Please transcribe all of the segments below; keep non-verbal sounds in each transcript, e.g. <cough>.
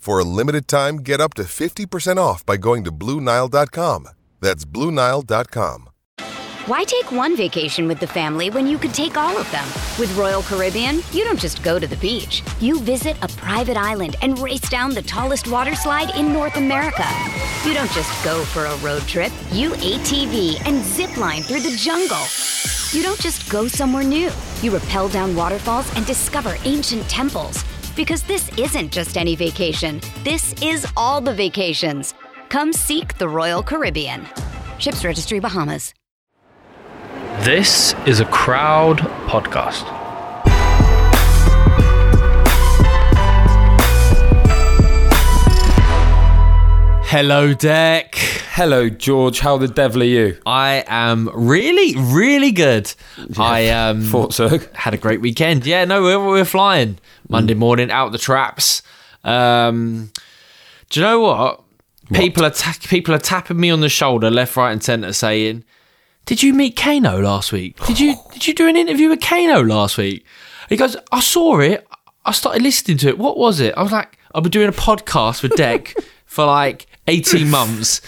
For a limited time, get up to 50% off by going to BlueNile.com. That's BlueNile.com. Why take one vacation with the family when you could take all of them? With Royal Caribbean, you don't just go to the beach. You visit a private island and race down the tallest water slide in North America. You don't just go for a road trip. You ATV and zip line through the jungle. You don't just go somewhere new. You rappel down waterfalls and discover ancient temples. Because this isn't just any vacation. This is all the vacations. Come seek the Royal Caribbean. Ships Registry Bahamas. This is a crowd podcast. Hello, Dec. Hello, George. How the devil are you? I am really, really good. I um, Thought so. had a great weekend. Yeah, no, we're, we're flying. Monday morning, out the traps. Um, do you know what? People are ta- people are tapping me on the shoulder, left, right, and centre, saying, "Did you meet Kano last week? Did you <gasps> did you do an interview with Kano last week?" He goes, "I saw it. I started listening to it. What was it?" I was like, "I've been doing a podcast with Dec <laughs> for like eighteen <laughs> months."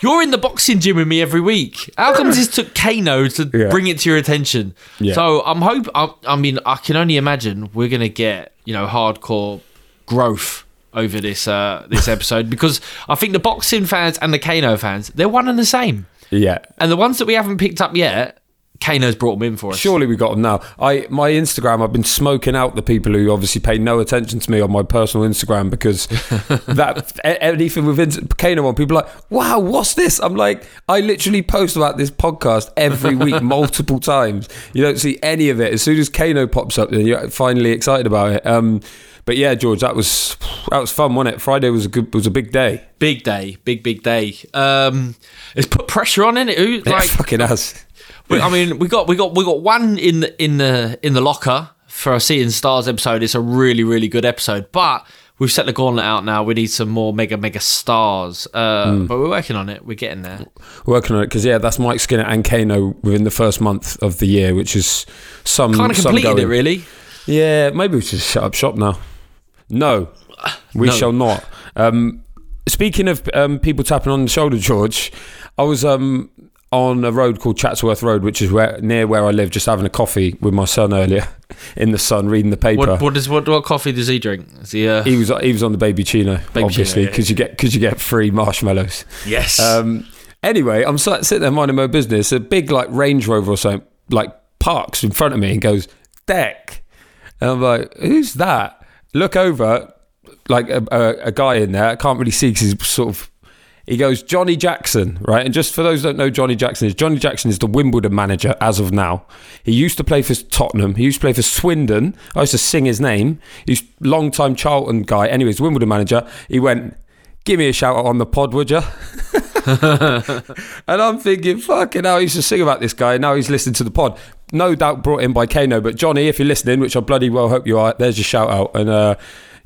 You're in the boxing gym with me every week. How comes this took Kano to Yeah. bring it to your attention? Yeah. So I'm hope. I, I mean, I can only imagine we're gonna get you know hardcore growth over this uh, this <laughs> episode because I think the boxing fans and the Kano fans they're one and the same. Yeah. And the ones that we haven't picked up yet, Kano's brought them in for us. Surely we got them now. I my Instagram. I've been smoking out the people who obviously pay no attention to me on my personal Instagram because <laughs> that anything with Kano on, people are like, "Wow, what's this?" I'm like, I literally post about this podcast every week, <laughs> multiple times. You don't see any of it. As soon as Kano pops up, then you're finally excited about it. Um, but yeah, George, that was that was fun, wasn't it? Friday was a good was a big day. Big day, big big day. Um, it's put pressure on, it? Who It like? fucking has. We- I mean, we got we got we got one in the in the in the locker for a Seeing Stars episode. It's a really really good episode, but. We've set the gauntlet out now. We need some more mega, mega stars. Uh, Hmm. But we're working on it. We're getting there. working on it because yeah, that's Mike Skinner and Kano within the first month of the year, which is some Kind of some completed it, really. Yeah, maybe we should shut up shop now. No, we No. shall not. Um, speaking of um, people tapping on the shoulder, George, I was um, on a road called Chatsworth Road, which is where near where I live, just having a coffee with my son earlier <laughs> in the sun, reading the paper. What, what, does, what, what coffee does he drink? Is he, uh, he was he was on the baby chino, Baby obviously, Chino, yeah, because you get because you get free marshmallows. yes. Um, anyway, I'm sat, sitting there minding my business. A big like Range Rover or something like parks in front of me and goes Dec, and I'm like, who's that? Look over, like a, a, a guy in there. I can't really see because he's sort of. He goes Johnny Jackson, right? And just for those don't know, Johnny Jackson is Johnny Jackson is the Wimbledon manager as of now. He used to play for Tottenham. He used to play for Swindon. I used to sing his name. He's long time Charlton guy. Anyways, Wimbledon manager. He went, "Give me a shout out on the pod, would you?" <laughs> and I'm thinking, fucking hell, he used to sing about this guy. Now he's listening to the pod. No doubt brought in by Kano. But Johnny, if you're listening, which I bloody well hope you are, there's your shout out. And uh,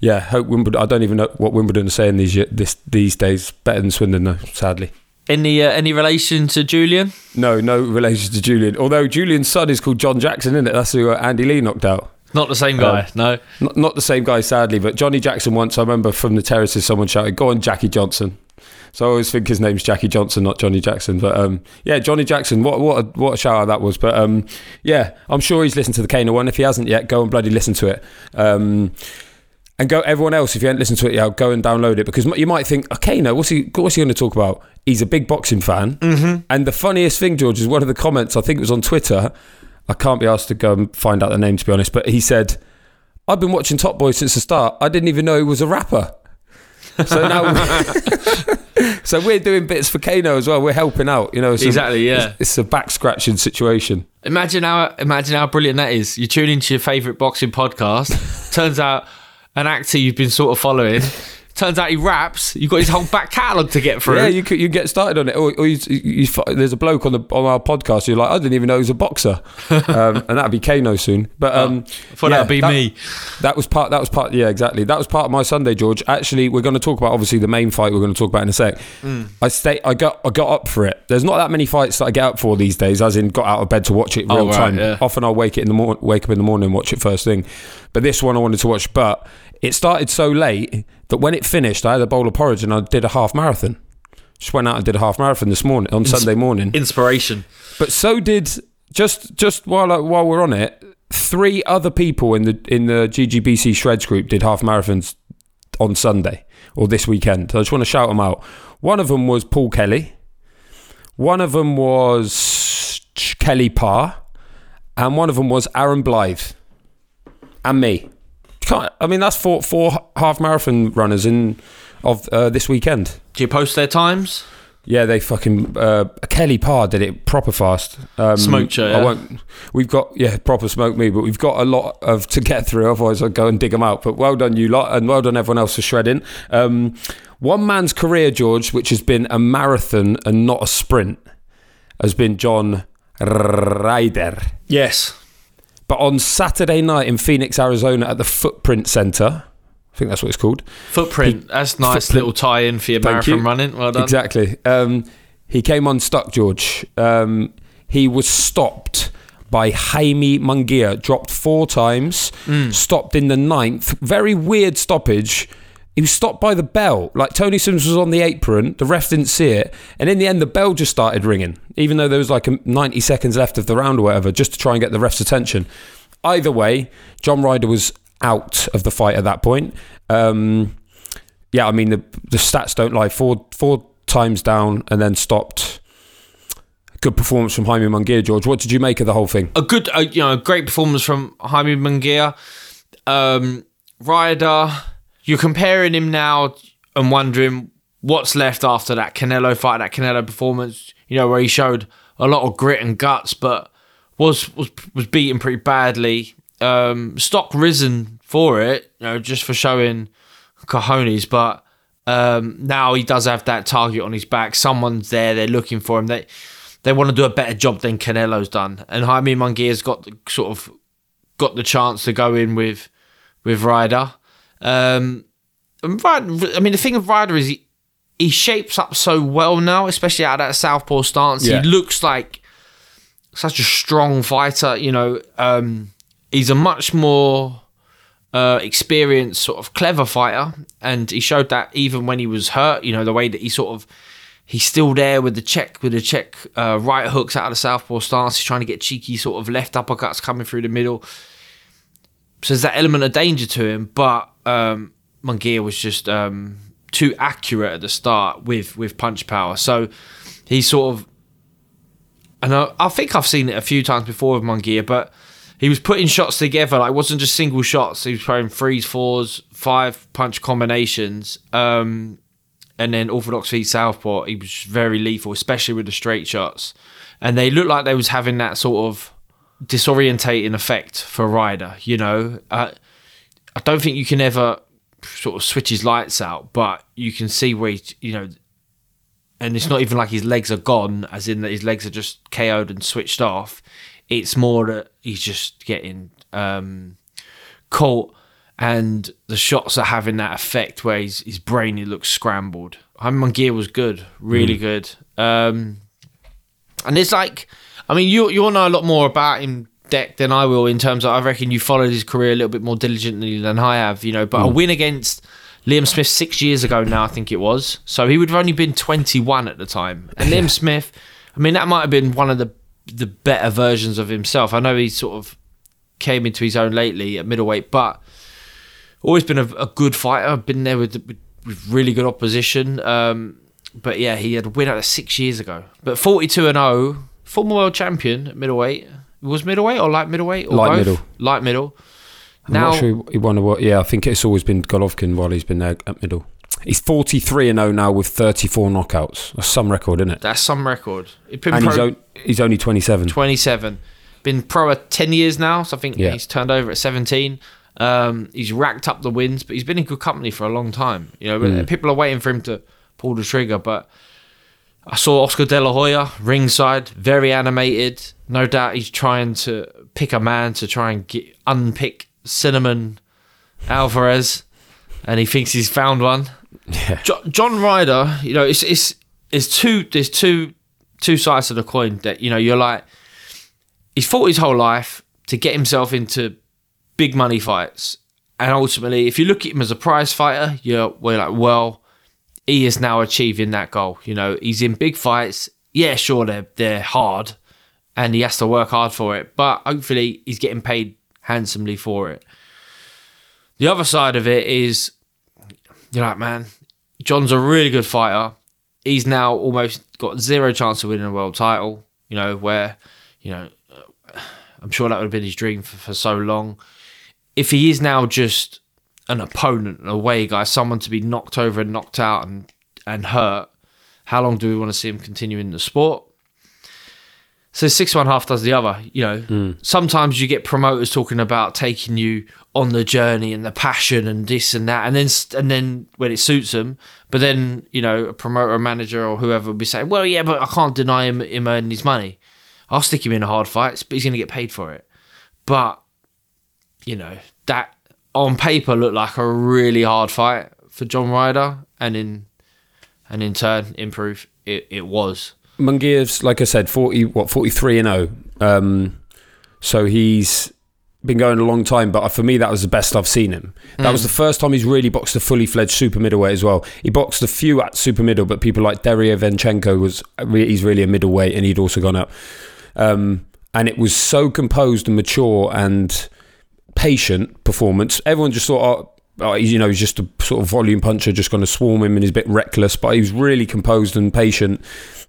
yeah, hope Wimbledon. I don't even know what Wimbledon are saying these this these days. Better than Swindon, though, sadly. Any uh, any relation to Julian? No, no relation to Julian. Although Julian's son is called John Jackson, isn't it? That's who uh, Andy Lee knocked out. Not the same guy. Um, no. Not, not the same guy, sadly, but Johnny Jackson once, I remember from the terraces, someone shouted, Go on, Jackie Johnson. So I always think his name's Jackie Johnson, not Johnny Jackson. But um, yeah, Johnny Jackson, what what a, what a shout out that was. But um, yeah, I'm sure he's listened to the Kano one. If he hasn't yet, go and bloody listen to it. Um, and go everyone else if you haven't listened to it yet, go and download it because you might think, okay, no, what's he what's he going to talk about? He's a big boxing fan, mm-hmm. and the funniest thing, George, is one of the comments. I think it was on Twitter. I can't be asked to go and find out the name to be honest, but he said, "I've been watching Top Boy since the start. I didn't even know he was a rapper." So now, <laughs> so we're doing bits for Kano as well. We're helping out, you know. So Exactly, yeah. It's, it's a back scratching situation. Imagine how imagine how brilliant that is. You tune into your favourite boxing podcast. <laughs> turns out an actor you've been sort of following. <laughs> Turns out he raps. You've got his whole back catalogue to get through. Yeah, you could you get started on it, or, or you, you, you, there's a bloke on the on our podcast. You're like, I didn't even know he was a boxer, <laughs> um, and that'd be Kano soon. But um, I thought that'd be that, me. That was part. That was part. Yeah, exactly. That was part of my Sunday, George. Actually, we're going to talk about obviously the main fight. We're going to talk about in a sec. I stay. I got. I got up for it. There's not that many fights that I get up for these days. As in, got out of bed to watch it Oh, real right, time. yeah. Often I'll wake it in the mor- wake up in the morning and watch it first thing. But this one I wanted to watch. But it started so late that when it finished, I had a bowl of porridge and I did a half marathon. Just went out and did a half marathon this morning on Sunday morning. Inspiration. But so did just just while I- while we're on it, three other people in the in the GGBC Shreds group did half marathons on Sunday or this weekend. So I just want to shout them out. One of them was Paul Kelly. One of them was Kelly Parr, and one of them was Aaron Blythe, and me. Can't, I mean, that's four four half marathon runners in of uh, this weekend. Do you post their times? Yeah, they fucking uh, Kelly Parr did it proper fast. Um, Smoked you, I won't. We've got yeah, proper smoke me, but we've got a lot of to get through. Otherwise, I'd go and dig them out. But well done, you lot, and well done everyone else for shredding. Um, one man's career, George, which has been a marathon and not a sprint, has been John Ryder. Yes. But on Saturday night in Phoenix, Arizona, at the Footprint Center, I think that's what it's called. Footprint. That's nice Footprint. little tie in for your Thank marathon you. running. Well done. Exactly. Um, he came on unstuck, George. Um, he was stopped by Jaime Munguia, dropped four times, Mm. stopped in the ninth. Very weird stoppage. He was stopped by the bell. Like Tony Sims was on the apron, the ref didn't see it, and in the end, the bell just started ringing, even though there was like 90 seconds left of the round or whatever, just to try and get the ref's attention. Either way, John Ryder was out of the fight at that point. Um, yeah, I mean the the stats don't lie. Four four times down and then stopped. Good performance from Jaime Munguia, George. What did you make of the whole thing? a good, uh, you know, great performance from Jaime Munguia. Um, Ryder, you're comparing him now and wondering what's left after that Canelo fight, that Canelo performance. You know, where he showed a lot of grit and guts, but was was was beaten pretty badly. Um, stock risen for it, you know, just for showing cojones, but. Um, now he does have that target on his back. Someone's there. They're looking for him. They they want to do a better job than Canelo's done. And Jaime Munguia's got the, sort of got the chance to go in with with Ryder. Um, and Ryder- I mean, the thing of Ryder is he he shapes up so well now, especially out of that southpaw stance. Yeah. He looks like such a strong fighter. You know, um, he's a much more uh, experienced, sort of clever fighter, and he showed that even when he was hurt. You know, the way that he sort of he's still there with the check with the check uh, right hooks out of the southpaw stance. He's trying to get cheeky sort of left uppercuts coming through the middle. So there's that element of danger to him, but um, was just um, too accurate at the start with with punch power. So he sort of, and I, I think I've seen it a few times before with Munguia, but he was putting shots together. Like it wasn't just single shots. He was throwing threes, fours, five punch combinations. Um, and then orthodox feet southpaw, he was very lethal, especially with the straight shots. And they looked like they was having that sort of disorientating effect for Ryder. You know, uh, I don't think you can ever sort of switch his lights out, but you can see where he, you know, and it's not even like his legs are gone, as in that his legs are just KO'd and switched off. It's more that he's just getting um, caught and the shots are having that effect where his his brain he looks scrambled. Jaime Gear was good, really Mm. good. Um, and it's like, I mean, you you'll know a lot more about him. Dec than I will in terms of I reckon you followed his career a little bit more diligently than I have, you know. But a Mm. win against Liam Smith six years ago now, I think it was. So he would have only been 21 at the time. And Liam Smith, I mean, that might have been one of the the better versions of himself. I know he sort of came into his own lately at middleweight, but always been a, a good fighter. Been there with, with, with really good opposition. Um, but yeah, he had a win out of six years ago. But 42 and 0, former world champion at middleweight. Was middleweight or light middleweight? Or Light both? middle. Light middle. I'm now, not sure he won a what. Yeah, I think it's always been Golovkin while he's been there at middle. He's 43 and 0 now with 34 knockouts. That's some record, isn't it? that's some record. And pro he's, on, he's only 27. 27. Been pro at 10 years now, so I think Yeah. he's turned over at 17. Um, he's racked up the wins, but he's been in good company for a long time. You know, Mm. people are waiting for him to pull the trigger, but I saw Oscar De La Hoya ringside, very animated. No doubt he's trying to pick a man to try and get, unpick Cinnamon Alvarez, and he thinks he's found one. Yeah. Jo- John Ryder, you know, it's it's it's two there's two two sides of the coin that you know you're like he's fought his whole life to get himself into big money fights, and ultimately, if you look at him as a prize fighter, you're we're like, well, he is now achieving that goal. You know, he's in big fights. Yeah, sure, they're they're hard, and he has to work hard for it, but hopefully, he's getting paid handsomely for it. The other side of it is you're like, man, John's a really good fighter. He's now almost got zero chance of winning a world title. You know, where, you know, I'm sure that would have been his dream for, for so long. If he is now just an opponent, an away guy, someone to be knocked over and knocked out and, and hurt, how long do we want to see him continue in the sport? So six one half does the other. You know, hmm. sometimes you get promoters talking about taking you on the journey and the passion and this and that, and then and then when it suits them, but then you know a promoter, or manager, or whoever will be saying, "Well, yeah, but I can't deny him him earning his money. I'll stick him in a hard fight, but he's going to get paid for it." But you know that on paper looked like a really hard fight for John Ryder, and in and in turn, improve it, it was. Munguia's, like I said, 40, what, 43 and 0. Um, so he's been going a long time, but for me, that was the best I've seen him. That Mm. was the first time he's really boxed a fully fledged super middleweight as well. He boxed a few at super middle, but people like Derevyanchenko was, he's really a middleweight and he'd also gone up. Um, and it was so composed and mature and patient performance. Everyone just thought, oh, oh, you know, he's just a sort of volume puncher, just going to swarm him and he's a bit reckless, but he was really composed and patient.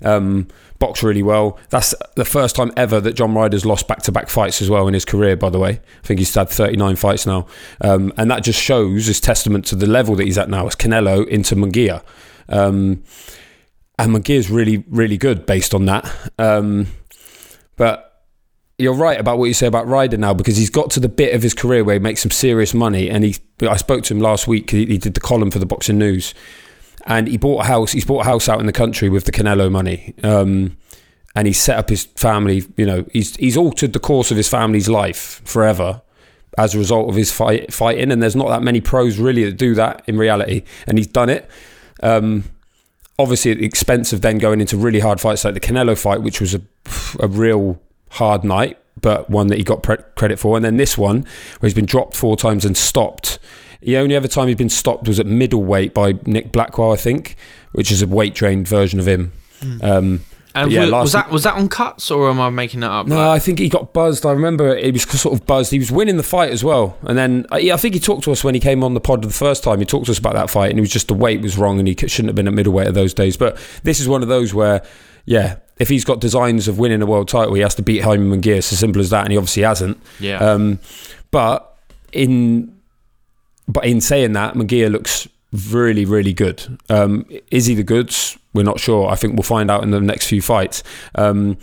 Um, boxed really well. That's the first time ever that John Ryder's lost back to back fights as well in his career, by the way. I think he's had 39 fights now. Um, and that just shows, is testament to the level that he's at now as Canelo into Munguia. Um, and Munguia's really, really good based on that. Um, but you're right about what you say about Ryder now because he's got to the bit of his career where he makes some serious money. And he, I spoke to him last week. He, he did the column for the Boxing News, and he bought a house. He's bought a house out in the country with the Canelo money, um, and he's set up his family. You know, he's he's altered the course of his family's life forever as a result of his fight fighting. And there's not that many pros really that do that in reality, and he's done it. Um, obviously, at the expense of then going into really hard fights like the Canelo fight, which was a a real hard night, but one that he got pre- credit for. And then this one, where he's been dropped four times and stopped. The only other time he's been stopped was at middleweight by Nick Blackwell, I think, which is a weight trained version of him. Mm. Um, And yeah, was, was that was that on cuts or am I making that up? no, I think he got buzzed. I remember he was sort of buzzed. He was winning the fight as well. And then I, yeah, I think he talked to us when he came on the pod the first time. He talked to us about that fight, and it was just the weight was wrong, and he shouldn't have been at middleweight of those days. But this is one of those where, yeah, if he's got designs of winning a world title, he has to beat Jaime Munguia. It's as simple as that, and he obviously hasn't. Yeah. Um, but in but in saying that, Munguia looks really, really good. Um, is he the goods? We're not sure. I think we'll find out in the next few fights. Um,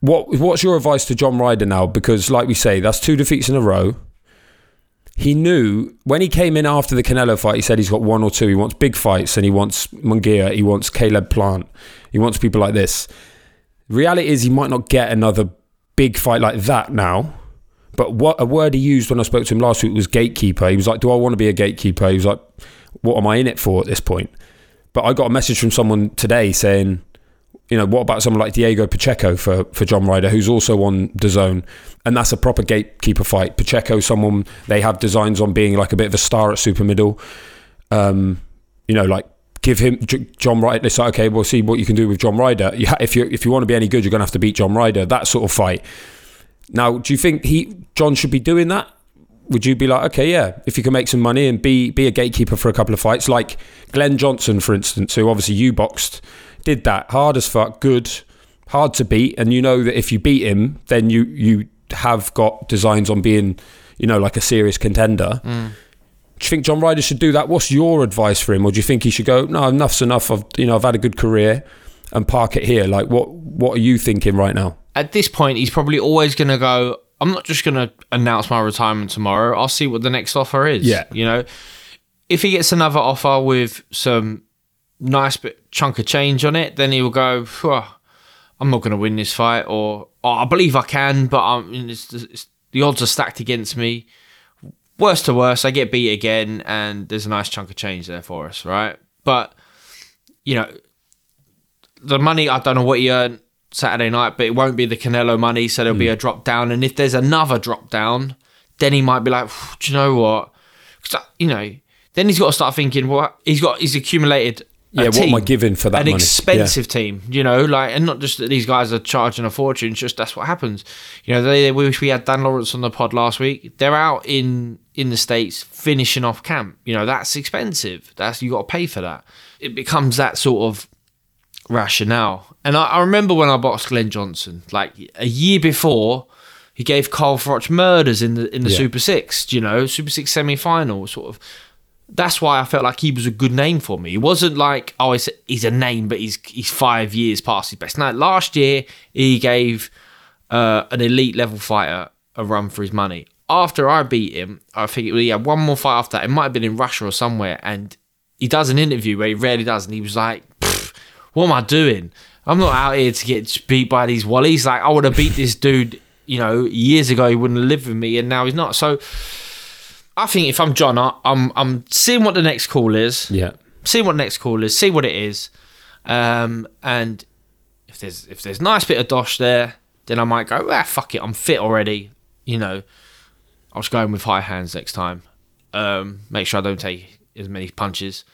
what What's your advice to John Ryder now? Because, like we say, that's two defeats in a row. He knew when he came in after the Canelo fight, he said he's got one or two. He wants big fights and he wants Munguia, he wants Caleb Plant, he wants people like this. Reality is, he might not get another big fight like that now, But what a word he used when I spoke to him last week was gatekeeper. He was like, "Do I want to be a gatekeeper?" He was like, "What am I in it for at this point?" But I got a message from someone today saying, you know, what about someone like Diego Pacheco for, for John Ryder, who's also on the zone? And that's a proper gatekeeper fight. Pacheco, someone they have designs on being like a bit of a star at super middle. Um, you know, like give him John Ryder. It's like, okay, we'll see what you can do with John Ryder. You ha- if you if you want to be any good, you're going to have to beat John Ryder. That sort of fight. Now, do you think he John should be doing that? Would you be like, okay, yeah, if you can make some money and be be a gatekeeper for a couple of fights, like Glenn Johnson, for instance, who obviously you boxed, did that hard as fuck, good, hard to beat, and you know that if you beat him, then you you have got designs on being, you know, like a serious contender. Mm. Do you think John Ryder should do that? What's your advice for him, or do you think he should go? No, enough's enough. I've you know I've had a good career, and park it here. Like what what are you thinking right now? At this point, he's probably always going to go. I'm not just going to announce my retirement tomorrow. I'll see what the next offer is. Yeah. you know, if he gets another offer with some nice bit chunk of change on it, then he will go. "Phew, I'm not going to win this fight, or oh, I believe I can, but I'm, it's, it's, the odds are stacked against me. Worst to worst, I get beat again, and there's a nice chunk of change there for us, right? But you know, the money I don't know what he earned Saturday night, but it won't be the Canelo money, so there'll be hmm. a drop down. And if there's another drop down, then he might be like, do you know what? 'Cause, uh, you know, then he's got to start thinking, what he's got, he's accumulated. Yeah, what am I giving for that An money? expensive team, you know, like, and not just that these guys are charging a fortune. It's just that's what happens. You know, they, we we had Dan Lawrence on the pod last week. They're out in in the states finishing off camp. You know, that's expensive. That's you got to pay for that. It becomes that sort of rationale. And I, I remember when I boxed Glenn Johnson, like a year before, he gave Carl Froch murders in the in the Yeah. Super Six. You know, Super Six semi final, sort of. That's why I felt like he was a good name for me. It wasn't like, oh, he's, a name, but he's he's five years past his best. Now last year he gave uh, an elite level fighter a run for his money. After I beat him, I think he had one more fight after that. It might have been in Russia or somewhere, and he does an interview where he rarely does, and he was like, "What am I doing? I'm not out here to get beat by these wallies. Like I would have beat this dude, you know, years ago. He wouldn't have lived with me, and now he's not. So I think if I'm John, I- I'm I'm seeing what the next call is Yeah, see what next call is, see what it is, um, and if there's if there's nice bit of dosh there, then I might go, ah, fuck it, I'm fit already. You know, I was going with high hands next time. Um, make sure I don't take as many punches,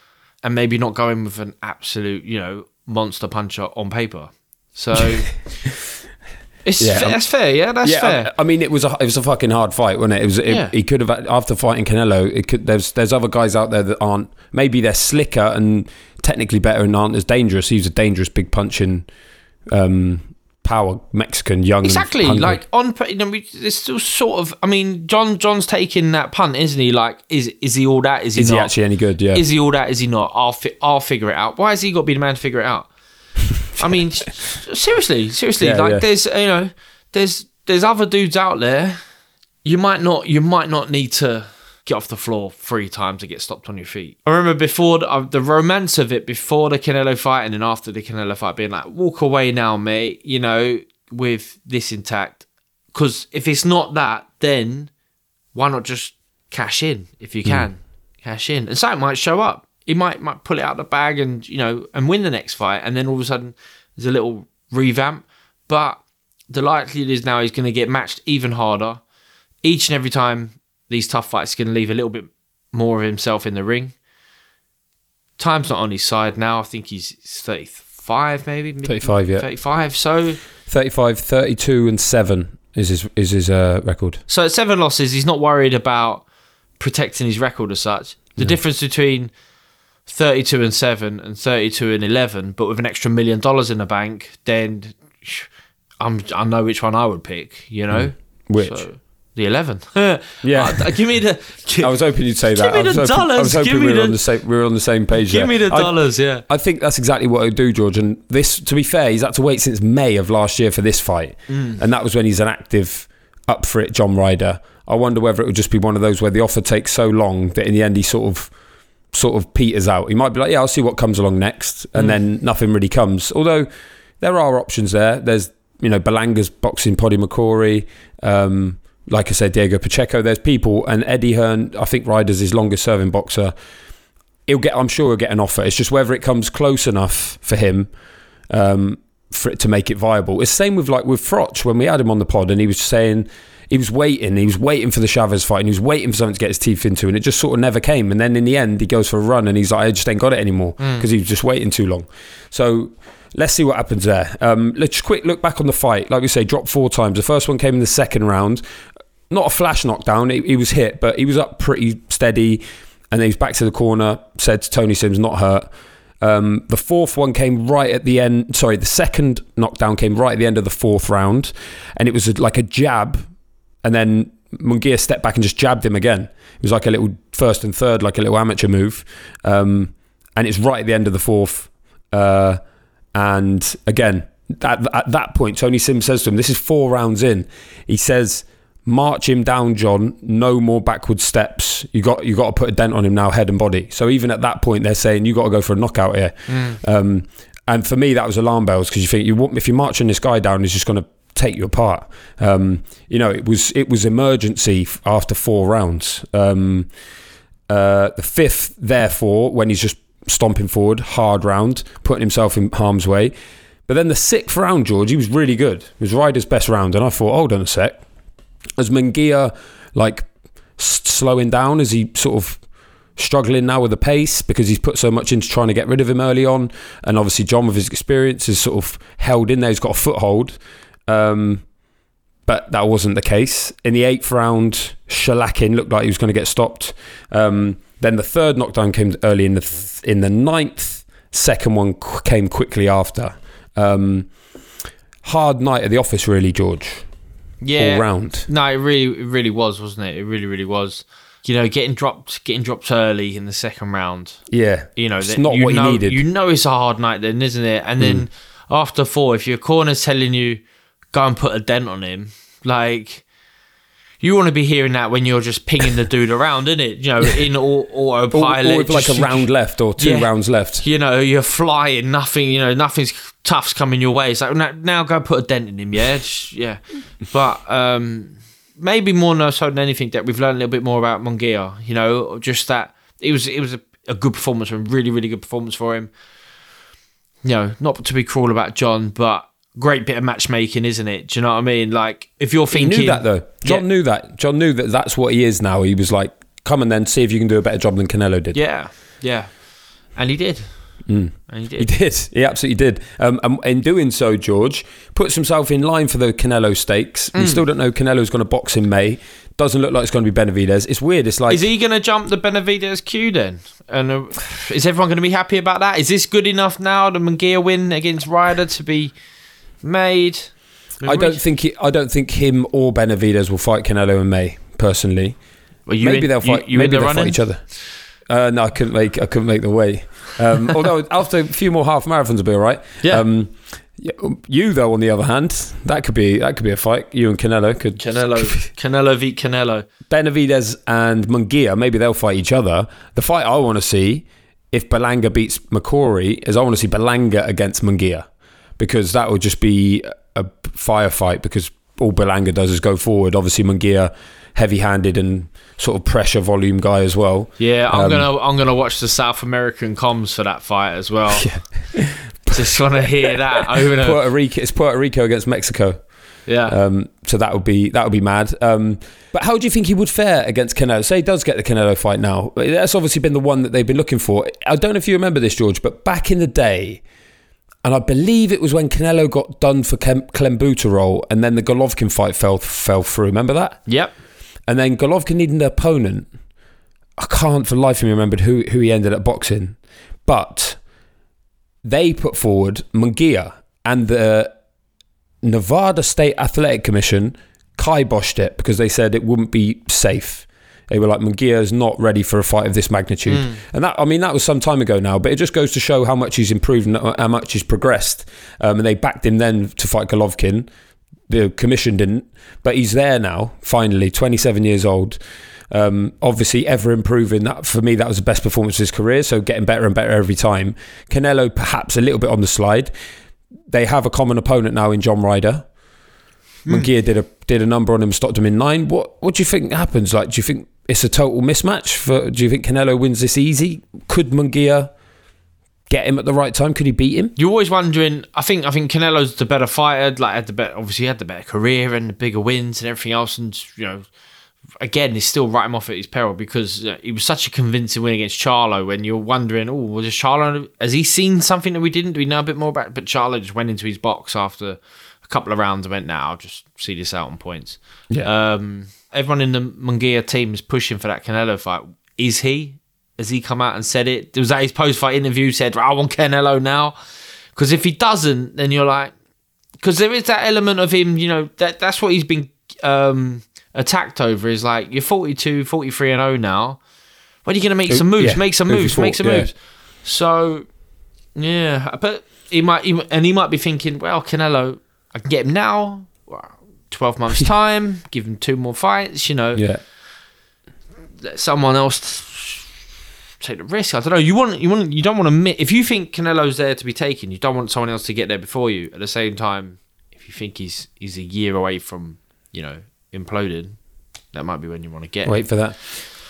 and maybe not going with an absolute, you know, monster puncher on paper. So. <laughs> It's Yeah, fa- that's fair, yeah. That's yeah. fair. I, I mean, it was a it was a fucking hard fight, wasn't it? It was. It, Yeah. He could have after fighting Canelo. It could. There's there's other guys out there that aren't. Maybe they're slicker and technically better and aren't as dangerous. He's a dangerous big punching, um, power Mexican young. Exactly. Like on, you know, there's still sort of. I mean, John John's taking that punt, isn't he? Like, is is he all that? Is he is not? he actually any good? Yeah. Is he all that? Is he not? I'll fi- I'll figure it out. Why has he got to be the man to figure it out? I mean, seriously, seriously. Yeah, like, yeah. there's you know, there's there's other dudes out there. You might not you might not need to get off the floor three times to get stopped on your feet. I remember before the, uh, the romance of it before the Canelo fight and then after the Canelo fight, being like, walk away now, mate. You know, with this intact. Because if it's not that, then why not just cash in if you can cash in and something might show up he might might pull it out of the bag and you know and win the next fight and then all of a sudden there's a little revamp but the likelihood is now he's going to get matched even harder each and every time these tough fights are going to leave a little bit more of himself in the ring time's not on his side now i think he's 35 maybe 35, yeah. 35 so 35, 32 and seven is his is his uh, record. So at seven losses, he's not worried about protecting his record as such. The difference between 32 and 7 and 32 and 11, but with an extra million dollars in the bank, then I'm, I know which one I would pick, you know? Which? So, the 11. <laughs> Yeah. Uh, give me the. <laughs> I was hoping you'd say that. Give me I was the hoping, I dollars, was hoping give me we were the- on the same we were on the same page. Give there. me the I- dollars, yeah. I think that's exactly what I'd do, George. And this, to be fair, he's had to wait since May of last year for this fight, Mm. and that was when he's an active, up for it, John Ryder. I wonder whether it would just be one of those where the offer takes so long that in the end he sort of, sort of peters out. He might be like, "Yeah, I'll see what comes along next," and Mm. then nothing really comes. Although there are options there. There's you know Berlanga's boxing Poddy McCrory. Um, like I said, Diego Pacheco. There's people, and Eddie Hearn. I think Ryder's his longest serving boxer. He'll get. I'm sure he'll get an offer. It's just whether it comes close enough for him. Um, for it to make it viable. It's the same with like with Froch when we had him on the pod and he was saying he was waiting, he was waiting for the Chavez fight and he was waiting for something to get his teeth into and it just sort of never came. And then in the end he goes for a run and he's like, I just ain't got it anymore because he was just waiting too long. So let's see what happens there. Um, let's quick look back on the fight. Like we say, dropped four times. The first one came in the second round. Not a flash knockdown. He, he was hit, but he was up pretty steady. And then he was back to the corner. Said to Tony Sims, not hurt. Um, the fourth one came right at the end. Sorry, the second knockdown came right at the end of the fourth round, and it was a, like a jab, and then Munguia stepped back and just jabbed him again. It was like a little first and third, like a little amateur move, um, and it's right at the end of the fourth. Uh, and again, at, at that point, Tony Sims says to him, "This is four rounds in." He says march him down, John. No more backward steps. You got you got to put a dent on him now, head and body. So even at that point, they're saying you got to go for a knockout here. Mm. Um, and for me, that was alarm bells because you think you if you're marching this guy down, he's just going to take you apart. Um, you know, it was it was emergency after four rounds. Um, uh, the fifth, therefore, when he's just stomping forward, hard round, putting himself in harm's way. But then the sixth round, George, he was really good. It was Ryder's best round, and I thought, hold on a sec as Munguia like s- slowing down as he sort of struggling now with the pace because he's put so much into trying to get rid of him early on and obviously John with his experience is sort of held in there he's got a foothold um, but that wasn't the case in the eighth round shellacking looked like he was going to get stopped um, then the third knockdown came early in the th- in the ninth second one qu- came quickly after um, hard night at the office really George yeah, all round. No, it really, it really was, wasn't it? It really, really was. You know, getting dropped, getting dropped early in the second round. Yeah, You know, it's not you what know, you needed. You know, it's a hard night then, isn't it? And then after four, if your corner's telling you go and put a dent on him, like you want to be hearing that when you're just pinging the dude around, isn't it? You know, in au- or, autopilot, or with like a round left or two Yeah. rounds left. you know, you're flying, nothing, you know, nothing's tough's coming your way. It's like now, now go put a dent in him, yeah, Just- yeah. But um, maybe more no so than anything that we've learned a little bit more about Munguia. You know, just that it was it was a, a good performance, a really really good performance for him. You know, not to be cruel about John, but great bit of matchmaking, isn't it? Do you know what I mean? Like if you're He thinking knew that though. John Yeah. knew that. John knew that that's what he is now. He was like, come and then see if you can do a better job than Canelo did. yeah, yeah, and he did, Mm. and he did. He did. He absolutely did. Um, and in doing so, George puts himself in line for the Canelo stakes. We Mm. still don't know Canelo's going to box in May. Doesn't look like it's going to be Benavidez. It's weird. It's like is he going to jump the Benavidez queue then? And uh, is everyone going to be happy about that? Is this good enough now, the Munguia win against Ryder, to be made? I don't think he, I don't think him or Benavidez will fight Canelo and May. Personally, Well, you maybe in- they'll fight. you in maybe the they'll running? fight each other. Uh, no, I couldn't make. I couldn't make the way. Um, <laughs> although after a few more half marathons, will be all right. Yeah. Um, you though, on the other hand, that could be that could be a fight. You and Canelo could Canelo, <laughs> Canelo v Canelo. Benavidez and Munguia, maybe they'll fight each other. The fight I want to see, if Berlanga beats McCrory, is I want to see Berlanga against Munguia because that would just be a firefight because all Berlanga does is go forward. Obviously, Munguia, heavy-handed and sort of pressure volume guy as well. Yeah, I'm Um, gonna I'm gonna watch the South American comms for that fight as well. <laughs> Just want to hear that <laughs> over Puerto Rico. It's Puerto Rico against Mexico. yeah. Um, so that would be that would be mad. Um, but how do you think he would fare against Canelo? Say he does get the Canelo fight now. That's obviously been the one that they've been looking for. I don't know if you remember this, George, but back in the day, and I believe it was when Canelo got done for Clem- Clenbuterol, and then the Golovkin fight fell fell through. Remember that? yep. And then Golovkin needed an opponent. I can't for life of me remember who who he ended up boxing, but they put forward Munguia and the Nevada State Athletic Commission kiboshed it because they said it wouldn't be safe. They were like, Munguia is not ready for a fight of this magnitude. Mm. And that, I mean, that was some time ago now, but it just goes to show how much he's improved and how much he's progressed. Um, and they backed him then to fight Golovkin. The commission didn't, but he's there now, finally, 27 years old. Um, obviously, ever improving. That for me, that was the best performance of his career. So getting better and better every time. Canelo, perhaps a little bit on the slide. They have a common opponent now in John Ryder. Munguia did a did a number on him, stopped him in nine. What what do you think happens? Like, do you think it's a total mismatch? For do you think Canelo wins this easy? Could Munguia get him at the right time? Could he beat him? You're always wondering. I think I think Canelo's the better fighter. Like had the better, obviously he had the better career and the bigger wins and everything else. And you know, again, he's still write him off at his peril because uh, he was such a convincing win against Charlo. When you're wondering, oh, was Charlo? Has he seen something that we didn't? Do we know a bit more about? It? But Charlo just went into his box after a couple of rounds and went, "Now nah, I'll just see this out on points." Yeah. Um, everyone in the Munguia team is pushing for that Canelo fight. Is he? Has he come out and said it? Was that his post fight interview? Said, "I want Canelo now." Because if he doesn't, then you're like, because there is that element of him. You know that that's what he's been um, attacked over. Is like you're 42, 43 and 0 now. When are you going to make some moves? Yeah. Make some moves. Make some Yeah. moves. So yeah, but he might, he, and he might be thinking, well, Canelo, I can get him now. Well, Twelve months <laughs> time, give him two more fights. You know, Yeah. let someone else take the risk. I don't know. You want you want you don't want to mi- if you think Canelo's there to be taken, you don't want someone else to get there before you. At the same time, if you think he's he's a year away from you know imploding, that might be when you want to get. Wait for that.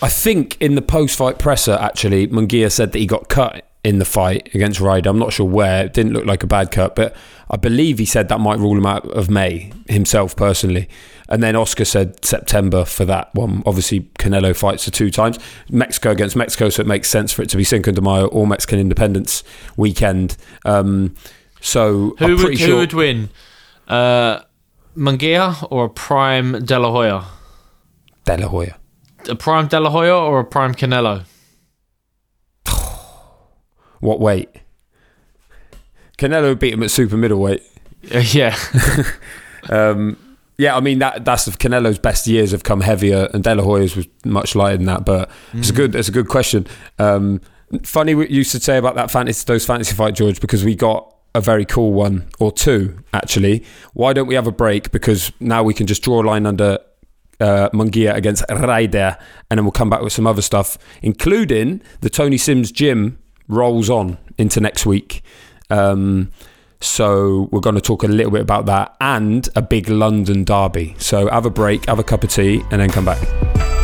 I think in the post fight presser, actually, Munguia said that he got cut in the fight against Ryder. I'm not sure where. It didn't look like a bad cut, but I believe he said that might rule him out of May himself personally. And then Oscar said September for that one. Obviously, Canelo fights the two times. Mexico against Mexico, so it makes sense for it to be Cinco de Mayo or Mexican Independence weekend. Um, so Who I'm would pretty who sure would win, uh, Munguia or a prime De La Hoya? De La Hoya. A prime De La Hoya or a prime Canelo? What weight? Canelo beat him at super middleweight. yeah. <laughs> Um, yeah, I mean that that's of Canelo's best years have come heavier, and De La Hoya's was much lighter than that. But it's a good it's a good question. Um, funny what you used to say about that fantasy those fantasy fight, George, because we got a very cool one or two actually. Why don't we have a break? Because now we can just draw a line under uh, Munguia against Ryder, and then we'll come back with some other stuff, including the Tony Sims gym rolls on into next week. Um, so we're going to talk a little bit about that and a big London derby. So have a break, have a cup of tea, and then come back.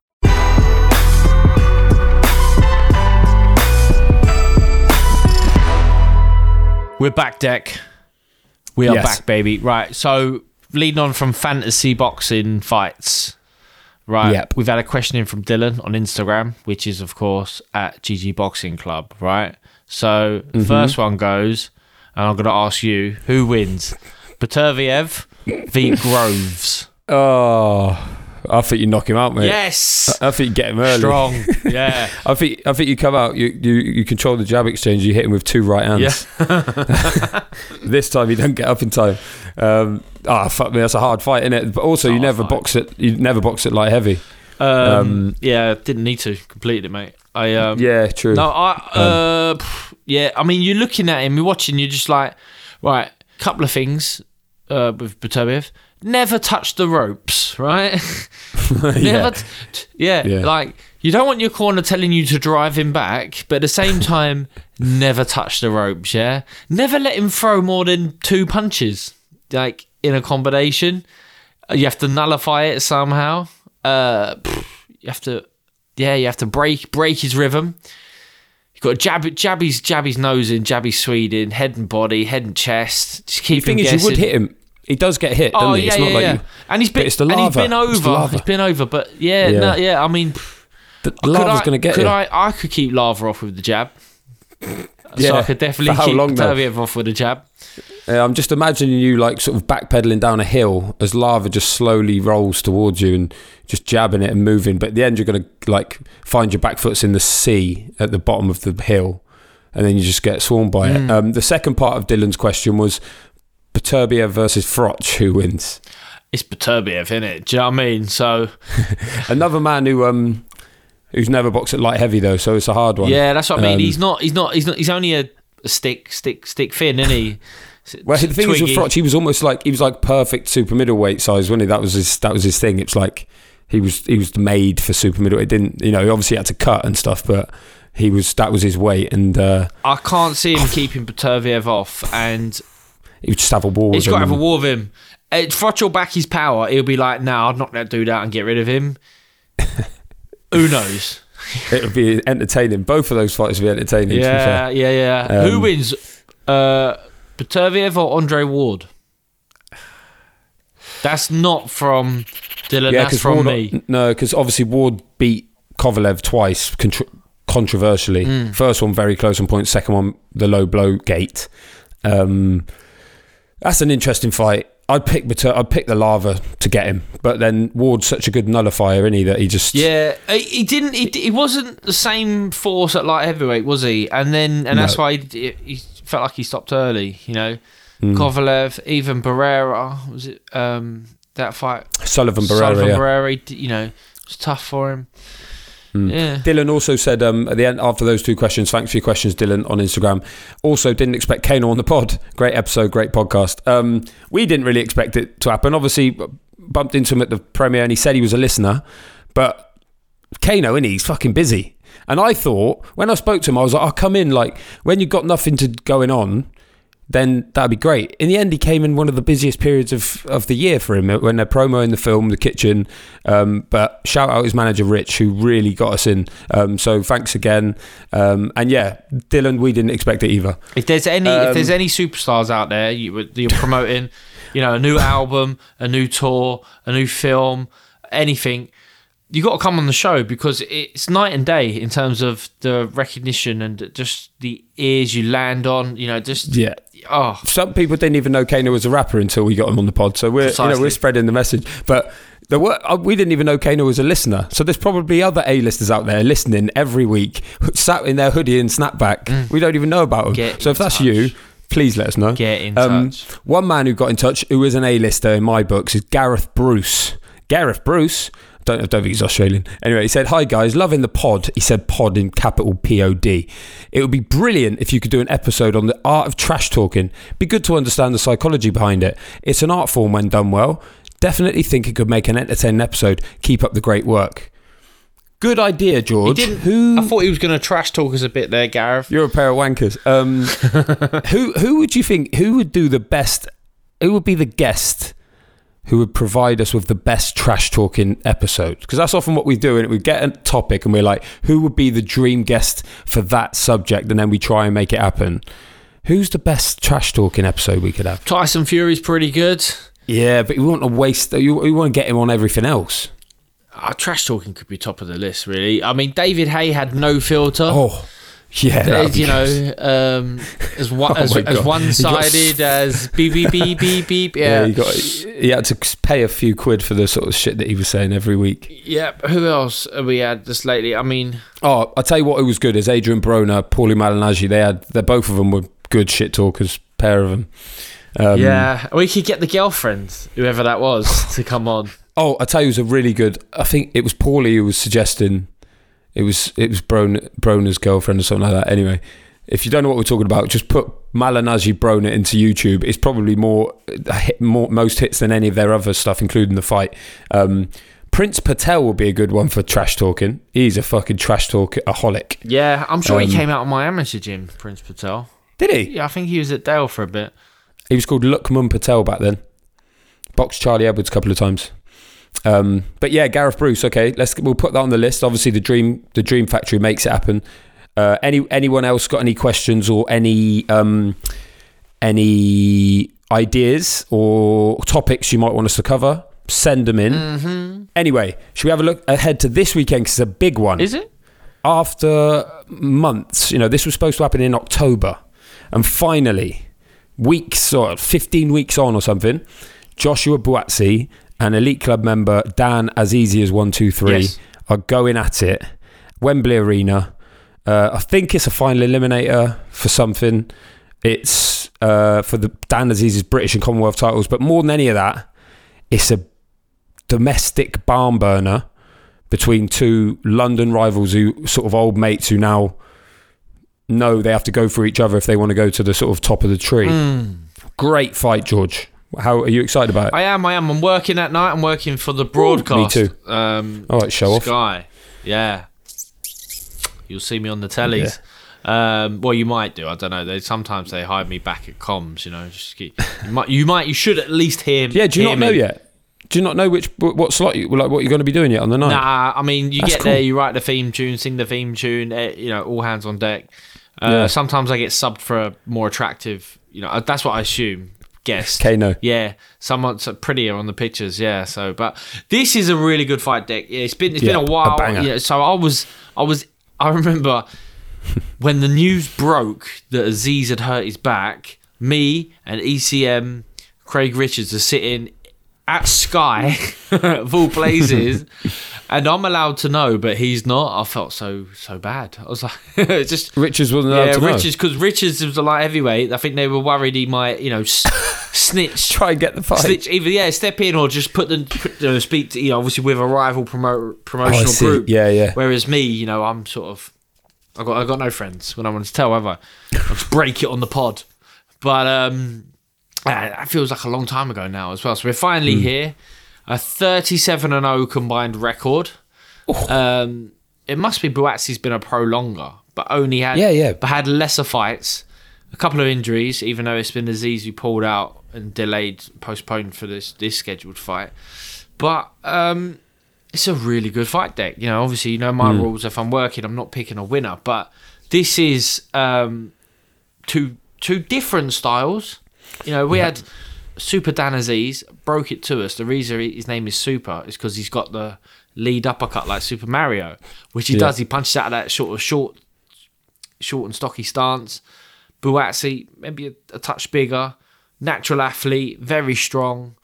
We're back, Dec. We are Yes. back, baby. Right. So, leading on from fantasy boxing fights. Right. Yep. We've had a question in from Dylan on Instagram, which is, of course, at GG Boxing Club. Right. So the Mhm. first one goes, and I'm going to ask you who wins, Beterbiev v <laughs> Groves. Oh, I think you knock him out, mate. Yes. I, I think you get him early. Strong, <laughs> yeah. I think I think you come out, you you, you control the jab exchange, you hit him with two right hands. Yeah. <laughs> this time you don't get up in time. Um, ah, fuck me, that's a hard fight, isn't it? But also, you never box it. You never box it light heavy. Um, Um, yeah, didn't need to complete it, mate. I um, Yeah, true. No, I uh, pff, yeah. I mean, you're looking at him, you're watching, you're just like, right. Couple of things uh, with Beterbiev. Never touch the ropes, right? <laughs> Yeah. t- yeah, Yeah. Like you don't want your corner telling you to drive him back, but at the same <laughs> time, never touch the ropes. Yeah, never let him throw more than two punches, like in a combination. Uh, You have to nullify it somehow. Uh, you have to, yeah, you have to break break his rhythm. You've got to jab jab his jab his nose in, jab his Swede in, head and body, head and chest. Just keep the thing is, you would hit him. He does get hit, doesn't Oh he? yeah, it's yeah, like yeah. you, and he's been it's the and he's lava. been over. lava. He's been over, but yeah, Yeah. no, yeah. I mean, The lava's going to get could you. I? I could keep lava off with the jab. so Yeah. I could definitely keep long, off with the jab. Yeah, I'm just imagining you like sort of backpedaling down a hill as lava just slowly rolls towards you and just jabbing it and moving. But at the end, you're going to like find your back foot's in the sea at the bottom of the hill, and then you just get swarmed by it. Mm. Um, the second part of Dylan's question was Beterbiev versus Froch, who wins? It's Beterbiev, isn't it? Do you know what I mean? So <laughs> Another man who um who's never boxed at light heavy though, so it's a hard one. yeah, that's what I mean. Um, he's not. He's not. He's not. He's only a, a stick, stick, stick thin, isn't he? <laughs> Well, the thing is with Twiggy. Froch, he was almost like he was like perfect super middleweight size, wasn't he? That was his that was his thing. It's like he was he was made for super middleweight. It didn't you know? He obviously had to cut and stuff, but he was that was his weight, and uh, I can't see him <sighs> keeping Beterbiev off, and he would just have a war. he's with got to have a war with him. Uh, Froch will back his power. He'll be like, "No, I'd knock that dude out and get rid of him." <laughs> Who knows? It would be entertaining. Both of those fights would be entertaining. to be Yeah, fair. yeah, yeah. Who Um, wins? Uh, Beterbiev or Andre Ward? That's not from Dylan. that's 'cause from Ward, me. No, because obviously Ward beat Kovalev twice, contr- controversially. Mm. First one very close on points. Second one the low blow gate. Um, that's an interesting fight. I'd pick Mater- I'd pick the lava to get him, but then Ward's such a good nullifier, isn't he? That he just Yeah, he, didn't. He, he wasn't the same force at light heavyweight, was he? And then, and that's No. why he, he felt like he stopped early. You know, Mm. Kovalev, even Barrera was it? Um, that fight, Sullivan Barrera. Sullivan yeah. Barrera. You know, it was tough for him. Mm. Yeah. Dylan also said um, at the end after those two questions, thanks for your questions, Dylan, on Instagram. Also, didn't expect Kano on the pod. <laughs> Great episode, great podcast. Um, we didn't really expect it to happen. Obviously, bumped into him at the premiere and he said he was a listener, but Kano, innit, he's fucking busy. And I thought when I spoke to him, I was like, "I'll come in like when you've got nothing to going on." Then that'd be great. In the end, he came in one of the busiest periods of, of the year for him when they're promoing the film, The Kitchen. Um, but shout out his manager Rich, who really got us in. Um, so thanks again. Um, and yeah, Dylan, we didn't expect it either. If there's any, Um, if there's any superstars out there, you, you're promoting, <laughs> you know, a new album, a new tour, a new film, anything. You got to come on the show because it's night and day in terms of the recognition and just the ears you land on. You know, just Yeah. Oh, some people didn't even know Kano was a rapper until we got him on the pod. So we're you know we're spreading the message. But there were uh, we didn't even know Kano was a listener. So there's probably other A-listers out there listening every week, sat in their hoodie and snapback. We don't even know about them. Mm. Get so if that's you, please let us know. Get in touch. One man who got in touch, who is an A-lister in my books, is Gareth Bruce. Gareth Bruce. Don't, I don't think he's Australian. Anyway, he said, Hi guys, loving the pod. He said pod in capital P O D. It would be brilliant if you could do an episode on the art of trash talking. Be good to understand the psychology behind it. It's an art form when done well. Definitely think it could make an entertaining episode. Keep up the great work. Good idea, George. Who I thought he was going to trash talk us a bit there, Gareth. you're a pair of wankers. Um, <laughs> who who would you think who would do the best? Who would be the guest who would provide us with the best trash talking episode? Because that's often what we do. And we get a topic and we're like, who would be the dream guest for that subject? And then we try and make it happen. Who's the best trash talking episode we could have? Tyson Fury's pretty good. Yeah, but you want to waste. You, you want to get him on everything else. Uh, trash talking could be top of the list, really. I mean, David Haye had no filter. Oh, <laughs> Yeah, you know, um, as <laughs> one Oh as, as <laughs> one sided as beep beep beep beep beep. Yeah, Yeah. he got he had to pay a few quid for the sort of shit that he was saying every week. Yep. Who else have we had this lately? I mean, Oh, I tell you what, it was good is Adrian Broner, Paulie Malignaggi. They had, they both of them were good shit talkers. Pair of them. Um, yeah, we could get the girlfriend, whoever that was, to come on. Oh, I tell you, it was a really good. I think it was Paulie who was suggesting. It was it was Broner, Broner's girlfriend or something like that. Anyway, if you don't know what we're talking about, just put Malignaggi Broner into YouTube. It's probably more, hit, more most hits than any of their other stuff, including the fight. Um, Prince Patel will be a good one for trash talking. He's a fucking trash talk aholic. Yeah, I'm sure Um, he came out of my amateur gym, Prince Patel. Did he? Yeah, I think he was at Dale for a bit. He was called Lukman Patel back then. Boxed Charlie Edwards a couple of times. Um, but yeah, Gareth Bruce. Okay, let's we'll put that on the list. Obviously, the dream the Dream Factory makes it happen. Uh, any anyone else got any questions or any um, any ideas or topics you might want us to cover? Send them in. Mm-hmm. Anyway, should we have a look ahead to this weekend? Because it's a big one. Is it? After months, you know, this was supposed to happen in October, and finally, weeks or 15 weeks on or something, Joshua Buatsi and Elite Club member Dan As Easy as one two three Yes. are going at it. Wembley Arena. Uh, I think it's a final eliminator for something. It's uh, for the Dan Azeez's British and Commonwealth titles, but more than any of that, it's a domestic barn burner between two London rivals who sort of old mates who now know they have to go for each other if they want to go to the sort of top of the tree. Mm. Great fight, George. How are you excited about it? I am. I am. I'm working at night. I'm working for the broadcast. me too. Um, All right, show off. Sky. Yeah. You'll see me on the tellies. Um, well, you might do. I don't know. They sometimes they hide me back at comms. You know, just keep, you might. You might. You should at least hear. Yeah, do you not know me. yet? Do you not know which what slot you like what you're going to be doing yet on the night? Nah, I mean, you That's get there, you write the theme tune, sing the theme tune. eh, You know, all hands on deck. Uh, Yeah. Sometimes I get subbed for a more attractive. You know, uh, that's what I assume. Guest. Kano. Yeah, someone's prettier on the pictures. Yeah. So, but this is a really good fight Dec. Yeah, it's been it's Yeah, been a a while. banger. yeah, so I was I was I remember <laughs> when the news broke that Azeez had hurt his back. Me and ECM Craig Richards are sitting at Sky <laughs> of all places, <laughs> and I'm allowed to know, but he's not. I felt so so bad. I was like, <laughs> it's just Richards wasn't allowed yeah, to know. Richards because Richards was a light heavyweight. I think they were worried he might, you know, s- snitch, Try and get the fight. snitch either yeah, step in or just put the put, uh, speak to you know obviously with a rival promo, promotional Oh, group. Yeah, yeah. Whereas me, you know, I'm sort of I got I got no friends when I want to tell ever. I'll just break it on the pod. But um, ah, that feels like a long time ago now as well. So we're finally Hmm. here. A 37 and 0 combined record. Oh. Um, it must be Buatsi's been a pro longer, but only had Yeah, yeah. but had lesser fights. A couple of injuries, even though it's been Azeez who pulled out and delayed, postponed for this this scheduled fight. But um, it's a really good fight Dec. You know, obviously, you know my Mm. rules. If I'm working, I'm not picking a winner. But this is um, two two different styles. You know, we had Super Dan Azeez broke it to us. The reason his name is Super is because he's got the lead uppercut like Super Mario, which he Yeah. does. He punches out of that sort of short, short and stocky stance. Buatsi maybe a, a touch bigger, natural athlete, very strong.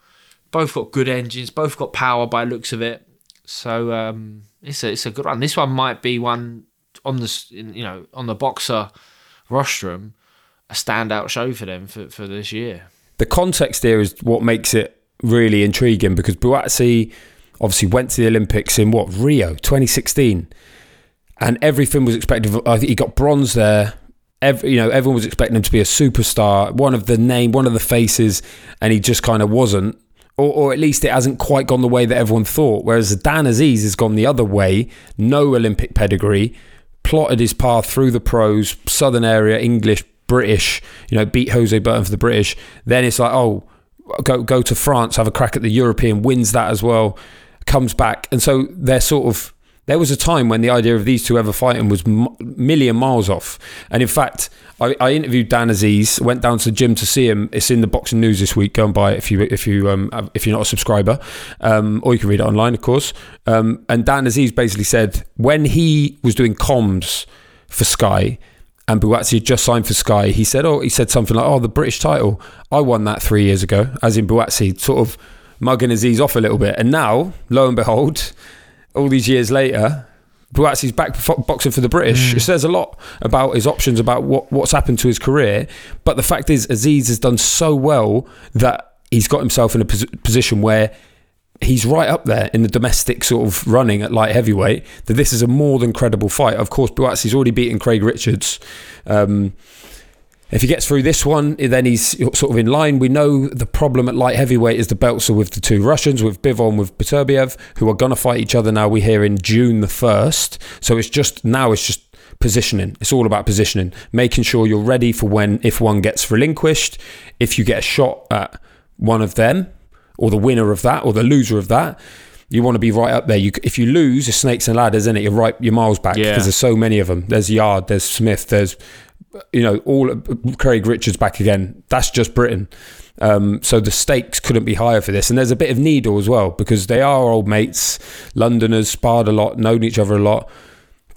Both got good engines. Both got power by looks of it. So um, it's a it's a good one. This one might be one on the you know on the boxer rostrum, a standout show for them for, for this year. the context here is what makes it really intriguing because Buatsi obviously went to the Olympics in what Rio 2016, and everything was expected. I think he got bronze there. Every, you know, everyone was expecting him to be a superstar, one of the name, one of the faces, and he just kind of wasn't. Or, or at least it hasn't quite gone the way that everyone thought. Whereas Dan Azeez has gone the other way, no Olympic pedigree, plotted his path through the pros, Southern area, English, British, you know, beat Hosea Burton for the British. Then it's like, oh, go go to France, have a crack at the European, wins that as well, comes back, and so they're sort of. There was a time when the idea of these two ever fighting was m- million miles off, and in fact, I, I interviewed Dan Azeez, went down to the gym to see him. It's in the boxing news this week. Go and buy it if you if you um, if you're not a subscriber, um, or you can read it online, of course. Um, and Dan Azeez basically said when he was doing comms for Sky, and Buatsi had just signed for Sky. He said, "Oh, he said something like, oh, the British title, I won that three years ago." As in Buatsi, sort of mugging Azeez off a little bit, and now, lo and behold, all these years later. Buatsi's back boxing for the British. Mm. It says a lot about his options, about what, what's happened to his career. But the fact is, Azeez has done so well that he's got himself in a pos- position where he's right up there in the domestic sort of running at light heavyweight. That this is a more than credible fight. Of course, Buatsi's already beaten Craig Richards. Um, if he gets through this one, then he's sort of in line. We know the problem at light heavyweight is the belts are with the two Russians, with Bivol, with Beterbiev, who are going to fight each other now. We hear in June the first. So it's just now it's just positioning. It's all about positioning, making sure you're ready for when if one gets relinquished, if you get a shot at one of them, or the winner of that, or the loser of that. You want to be right up there. You, if you lose, it's snakes and ladders, isn't it? You're right, you're miles back Yeah. because there's so many of them. There's Yarde, there's Smith, there's you know all Craig Richards back again. That's just Britain. Um, so the stakes couldn't be higher for this, and there's a bit of needle as well because they are old mates, Londoners, sparred a lot, known each other a lot,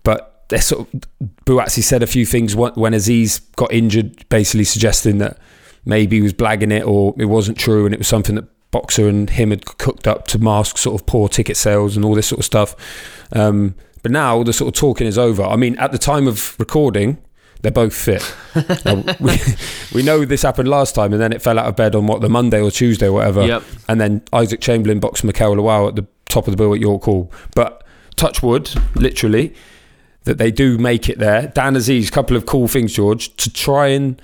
but they're sort of. Buatsi said a few things when Azeez got injured, basically suggesting that maybe he was blagging it or it wasn't true, and it was something that Boxxer and him had cooked up to mask sort of poor ticket sales and all this sort of stuff. Um, but now the sort of talking is over. I mean, at the time of recording, they're both fit. <laughs> Now, we, we know this happened last time, and then it fell out of bed on what the Monday or Tuesday or whatever. Yep. And then Isaac Chamberlain boxed Mikael Lawal at the top of the bill at York Hall. But touch wood, literally, that they do make it there. Dan Azeez, couple of cool things, George, to try and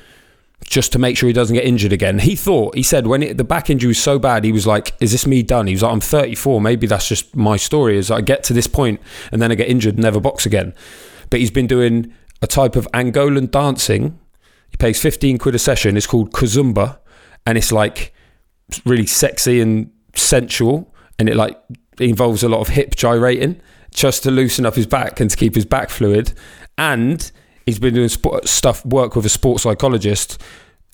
just to make sure he doesn't get injured again. He thought, he said, when it, the back injury was so bad, he was like, "Is this me done?" He was like, "I'm 34. Maybe that's just my story. Is I get to this point and then I get injured and never box again." But he's been doing a type of Angolan dancing. He pays 15 quid a session. It's called kazumba, and it's like really sexy and sensual, and it like involves a lot of hip gyrating just to loosen up his back and to keep his back fluid. And he's been doing sport, stuff, work with a sports psychologist,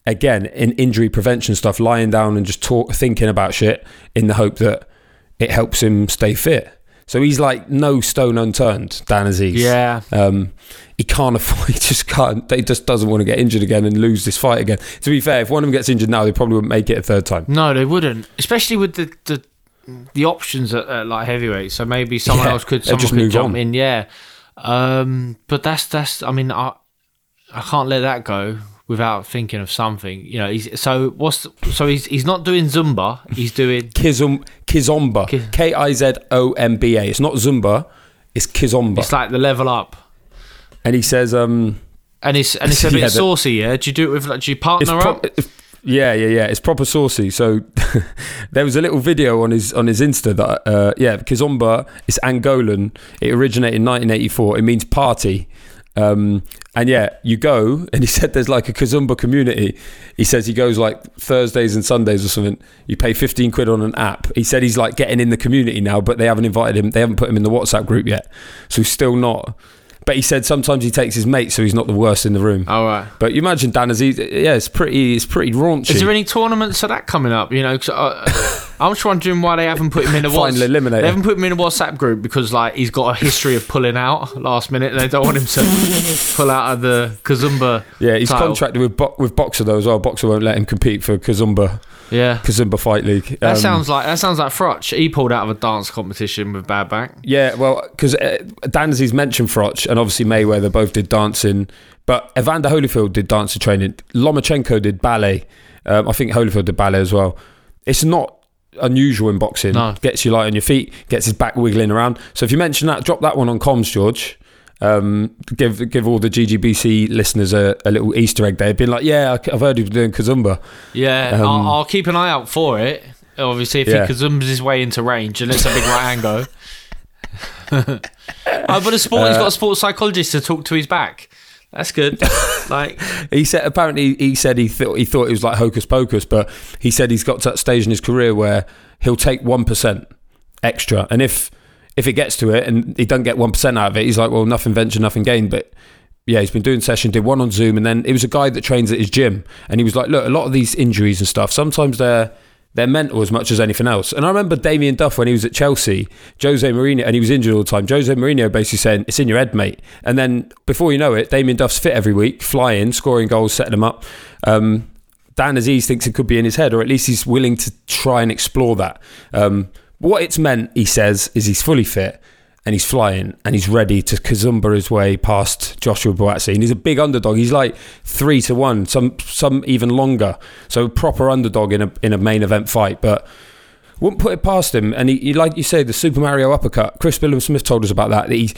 again in injury prevention stuff, lying down and just talk, thinking about shit in the hope that it helps him stay fit. So he's like no stone unturned, Dan Azeez. Yeah. Um, he can't <laughs> afford. He just can't. He just doesn't want to get injured again and lose this fight again. To be fair, if one of them gets injured now, they probably wouldn't make it a third time. No, they wouldn't, especially with the the, the options at, at like heavyweight. So maybe someone Yeah, else could someone just could move jump on. in. Yeah, um, but that's that's. I mean, I I can't let that go without thinking of something. You know, he's so what's so he's he's not doing Zumba. He's doing Kizum, Kizomba. K I Z O M B A. It's not Zumba. It's Kizomba. it's like the level up. and he says, um, And it's and it's a <laughs> bit Yeah, saucy. Yeah, do you do it with like do you partner pro- up? Yeah, yeah, yeah. It's proper saucy. So <laughs> there was a little video on his on his Insta that uh, yeah, Kizomba is Angolan. It originated in 1984. It means party. Um, and yeah, you go, <laughs> and he said there's like a Kazumba community. He says he goes like Thursdays and Sundays or something. You pay 15 quid on an app. He said he's like getting in the community now, but they haven't invited him. They haven't put him in the WhatsApp group yet. So he's still not. But he said sometimes he takes his mate, so he's not the worst in the room. All right. But you imagine Dan Azeez, yeah, it's pretty, it's pretty raunchy. Is there any tournaments of that coming up? You know, 'cause, uh, <laughs> I'm just wondering why they haven't put him in a <laughs> Final WhatsApp. eliminator. They haven't put him in a WhatsApp group because like he's got a history of pulling out last minute. and They don't want him to <laughs> pull out of the Kazumba. Yeah, he's title. contracted with Bo- with Boxxer though as well. Boxxer won't let him compete for Kazumba. Yeah. Kazumba Fight League. That Um, sounds like that sounds like Froch. He pulled out of a dance competition with Bad Back. Yeah, well, because uh, Dan Azeez mentioned Froch and obviously Mayweather both did dancing, but Evander Holyfield did dancing training. Lomachenko did ballet. Um, I think Holyfield did ballet as well. It's not unusual in boxing. No. Gets you light on your feet, gets his back wiggling around. So if you mention that, drop that one on comms, George. Um, give give all the GGBC listeners a, a little Easter egg there. been like, yeah, I've heard he was doing Kazumba. Yeah, Um, I'll, I'll keep an eye out for it. Obviously, if Yeah. he Kazumbas his way into range and it's a big right go. oh, <laughs> but a sport, he's got a sports psychologist to talk to his back. That's good. <laughs> like, He said apparently he said he thought he thought it was like hocus pocus, but he said he's got to that stage in his career where he'll take one percent extra, and if if it gets to it and he doesn't get one percent out of it, he's like, well, nothing venture, nothing gain. But yeah, he's been doing session, did one on Zoom, and then it was a guy that trains at his gym, and he was like, look, a lot of these injuries and stuff, sometimes they're they're mental as much as anything else. And I remember Damien Duff when he was at Chelsea, Jose Mourinho, and he was injured all the time. Jose Mourinho basically saying, It's in your head, mate. And then before you know it, Damien Duff's fit every week, flying, scoring goals, setting them up. Um, Dan Azeez thinks it could be in his head, or at least he's willing to try and explore that. Um, what it's meant, he says, is he's fully fit and he's flying and he's ready to Kazumba his way past Joshua Buatsi. And he's a big underdog. He's like three to one, some some even longer. So a proper underdog in a in a main event fight. But wouldn't put it past him. And he, he like you say, the Super Mario uppercut. Chris Billam Smith told us about that. That he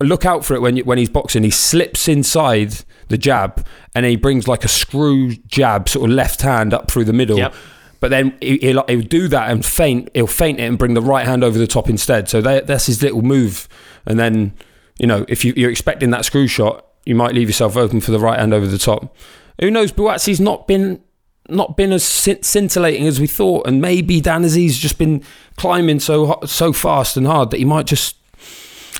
look out for it when you, when he's boxing. He slips inside the jab and he brings like a screw jab, sort of left hand up through the middle. Yep. But then he- he'll, he'll do that and faint. He'll feint it and bring the right hand over the top instead. So that, that's his little move. And then, you know, if you, you're expecting that screw shot, you might leave yourself open for the right hand over the top. Who knows? Buatsi's not been not been as scintillating as we thought, and maybe Dan Azeez just been climbing so so fast and hard that he might just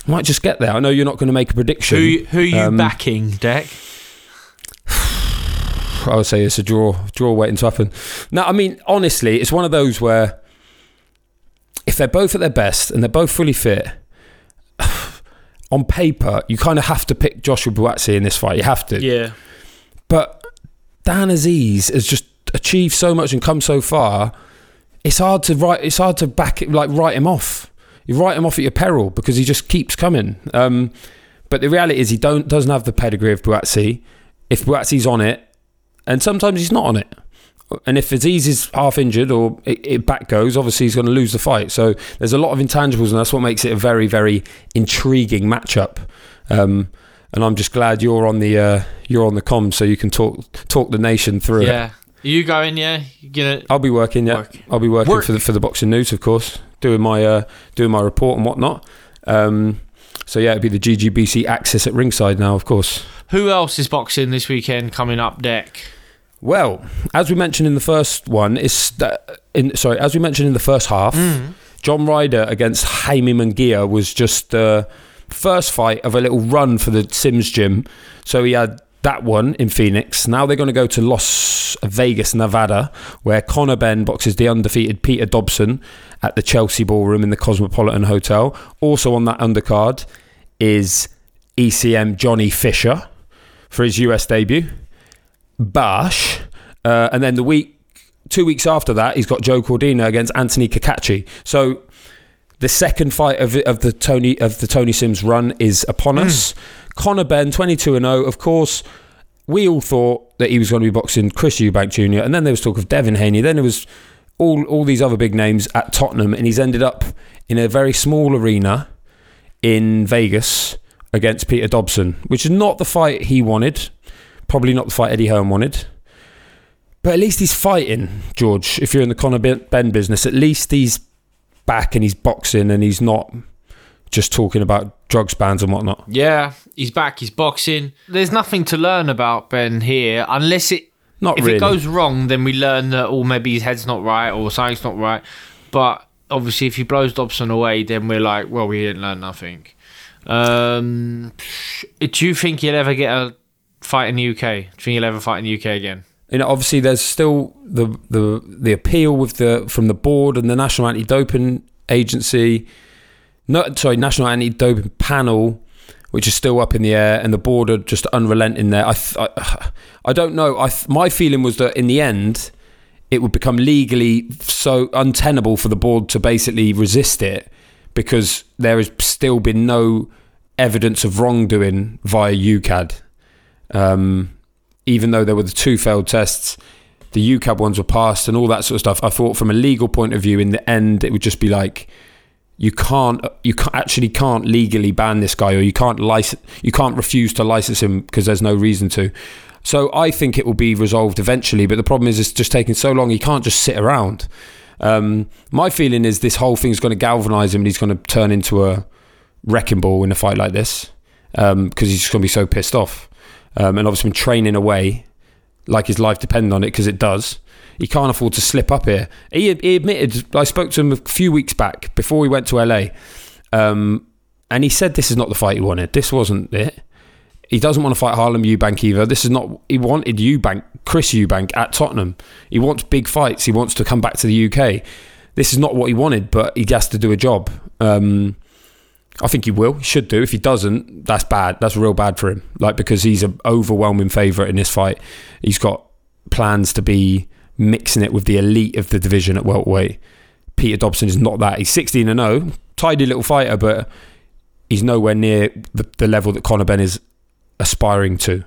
might just get there. I know you're not going to make a prediction. Who who are you Um, backing, Dec? I would say it's a draw, draw waiting to happen. Now, I mean, honestly, it's one of those where if they're both at their best and they're both fully fit, <sighs> on paper, you kind of have to pick Joshua Buatsi in this fight. You have to. Yeah. But Dan Azeez has just achieved so much and come so far. It's hard to write. It's hard to back it, like write him off. You write him off at your peril because he just keeps coming. Um, but the reality is he don't doesn't have the pedigree of Buatsi. If Buatsi's on it, and sometimes he's not on it. And if Azeez is half injured or it, it back goes, obviously he's going to lose the fight. So there's a lot of intangibles, and that's what makes it a very, very intriguing matchup. Um, and I'm just glad you're on the uh, you're on the comms, so you can talk talk the nation through it. Yeah. Are you going? Yeah. You gonna? I'll be working. Yeah, I'll be working Work. for the for the boxing news, of course, doing my uh, doing my report and whatnot. Um, so yeah, it'd be the GGBC access at ringside now, of course. Who else is boxing this weekend coming up, Dec? Well, as we mentioned in the first one, is that in sorry, as we mentioned in the first half, mm. John Ryder against Jaime Munguia was just the first fight of a little run for the Sims gym. So he had that one in Phoenix. Now they're going to go to Las Vegas, Nevada, where Conor Benn boxes the undefeated Peter Dobson at the Chelsea Ballroom in the Cosmopolitan Hotel. Also on that undercard is ECM Johnny Fisher for his US debut. Bash. Uh, and then the week, two weeks after that, he's got Joe Cordina against Anthony Cacace. So the second fight of, of the Tony of the Tony Sims run is upon us. Conor Benn, twenty two and zero. Of course, we all thought that he was going to be boxing Chris Eubank Jr. And then there was talk of Devin Haney. Then there was all all these other big names at Tottenham, and he's ended up in a very small arena in Vegas against Peter Dobson, which is not the fight he wanted. Probably not the fight Eddie Hearn wanted. But at least he's fighting, George. If you're in the Conor Benn business, at least he's back and he's boxing and he's not just talking about drugs bans and whatnot. Yeah, he's back. He's boxing. There's nothing to learn about Benn here, unless it. Not if really. it goes wrong, then we learn that, or maybe his head's not right, or something's not right. But obviously, if he blows Dobson away, then we're like, well, we didn't learn nothing. Um, do you think he'll ever get a fight in the UK? Do you think he'll ever fight in the UK again? you know, obviously there's still the the the appeal with the from the board and the National Anti-Doping Agency, no, sorry, National Anti-Doping Panel, which is still up in the air, and the board are just unrelenting there. I th- I, I don't know. I th- my feeling was that in the end, it would become legally so untenable for the board to basically resist it because there has still been no evidence of wrongdoing via UKAD. Um, even though there were the two failed tests, the UKAD ones were passed and all that sort of stuff. I thought from a legal point of view, in the end, it would just be like you can't, you can't, actually can't legally ban this guy, or you can't license, you can't refuse to license him because there's no reason to. So I think it will be resolved eventually, but the problem is it's just taking so long. He can't just sit around. Um, my feeling is this whole thing's going to galvanise him, and he's going to turn into a wrecking ball in a fight like this because he's just going to be so pissed off. Um, and obviously been training away like his life depended on it because it does. He can't afford to slip up here. He, he admitted, I spoke to him a few weeks back before we went to LA, um, and he said this is not the fight he wanted. This wasn't it. he doesn't want to fight Harlem Eubank either. This is not. He wanted Eubank, Chris Eubank at Tottenham. He wants big fights. He wants to come back to the UK. This is not what he wanted, but he has to do a job. Um, I think he will. He should do. If he doesn't, that's bad. That's real bad for him. Like because he's an overwhelming favourite in this fight. He's got plans to be mixing it with the elite of the division at welterweight. Peter Dobson is not that. He's 16 and 0, tidy little fighter, but he's nowhere near the, the level that Conor Benn is aspiring to.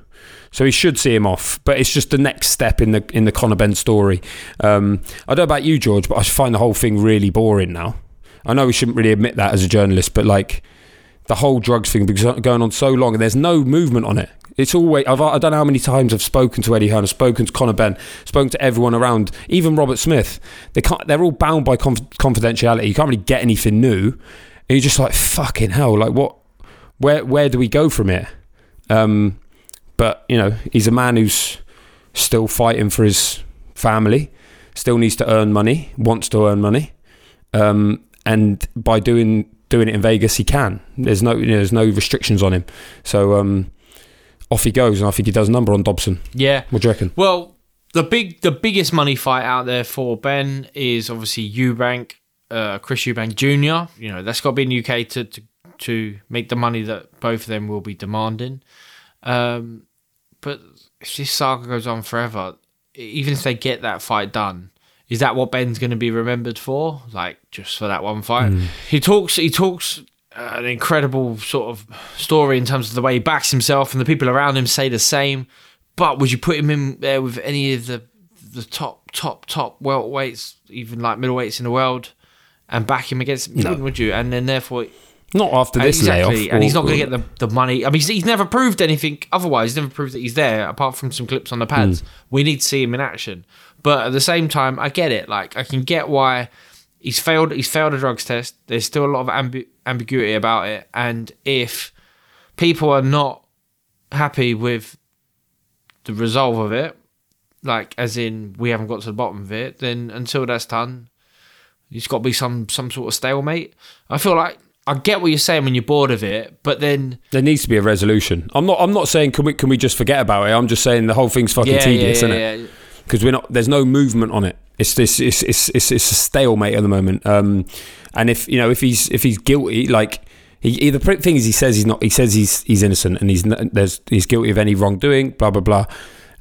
So he should see him off, but it's just the next step in the in the Conor Benn story. Um, I don't know about you, George, but I find the whole thing really boring now. I know we shouldn't really admit that as a journalist, but like the whole drugs thing been going on so long, and there's no movement on it. It's always I've, I don't know how many times I've spoken to Eddie Hearn, I've spoken to Conor Benn, spoken to everyone around, even Robert Smith. They can't. They're all bound by conf- confidentiality. You can't really get anything new, and you're just like fucking hell. Like what? Where where do we go from here? Um, but you know, he's a man who's still fighting for his family, still needs to earn money, wants to earn money, um, and by doing doing it in Vegas, he can. There's no you know, there's no restrictions on him, so um, off he goes, and I think he does a number on Dobson. Yeah. What do you reckon? Well, the big, the biggest money fight out there for Benn is obviously Eubank, uh, Chris Eubank Jr. You know that's got to be in the UK to, to to make the money that both of them will be demanding. Um, but if this saga goes on forever, even if they get that fight done, is that what Benn's going to be remembered for? Like just for that one fight? Mm. He talks. He talks uh, an incredible sort of story in terms of the way he backs himself, and the people around him say the same. But would you put him in there with any of the the top, top, top welterweights, even like middleweights in the world, and back him against? No. would you? And then therefore, Not after this exactly, layoff, and he's not going to get the, the money. I mean, he's, he's never proved anything otherwise. He's never proved that he's there, apart from some clips on the pads. Mm. We need to see him in action. But at the same time, I get it. Like, I can get why he's failed. He's failed a drugs test. There's still a lot of ambi- ambiguity about it, and if people are not happy with the resolve of it, like as in we haven't got to the bottom of it, then until that's done, it's got to be some some sort of stalemate. I feel like I get what you're saying when you're bored of it, but then There needs to be a resolution. I'm not. I'm not saying can we can we just forget about it. I'm just saying the whole thing's fucking Yeah, tedious, yeah, isn't yeah. it? Because we're not. There's no movement on it. It's this. It's it's it's, it's a stalemate at the moment. Um, and if you know if he's if he's guilty, like he, he the thing is he says he's not. He says he's he's innocent and he's there's he's guilty of any wrongdoing. Blah blah blah.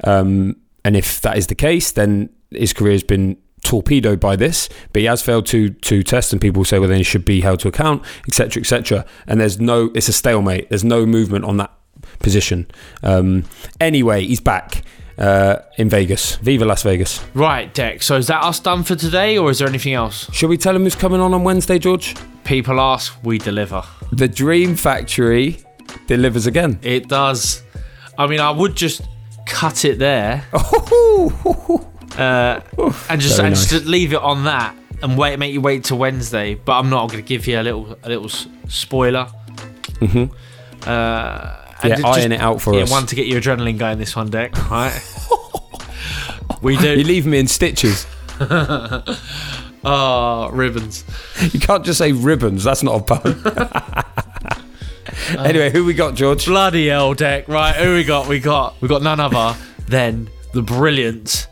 Um, and if that is the case, then his career has been torpedoed by this. But he has failed to to test, and people say, well, then he should be held to account, etc., etc. And there's no. It's a stalemate. There's no movement on that position. Um, anyway, he's back uh, in Vegas. Viva Las Vegas. right, Dec. So is that us done for today, or is there anything else? Should we tell him who's coming on on Wednesday, George? People ask, we deliver. The Dream Factory delivers again. It does. I mean, I would just cut it there, <laughs> uh, and just Very and nice. just leave it on that, and wait, make you wait till Wednesday. But I'm not going to give you a little a little spoiler. hmm Uh, Yeah, ju- iron it out for us. yeah, us. One to get your adrenaline going. This one, Dec. Right. <laughs> we do. You leave me in stitches. oh, <laughs> ribbons. You can't just say ribbons. That's not a pun. <laughs> anyway, who we got, George? Bloody hell, Dec. Right, who we got? We got we got none other than the brilliant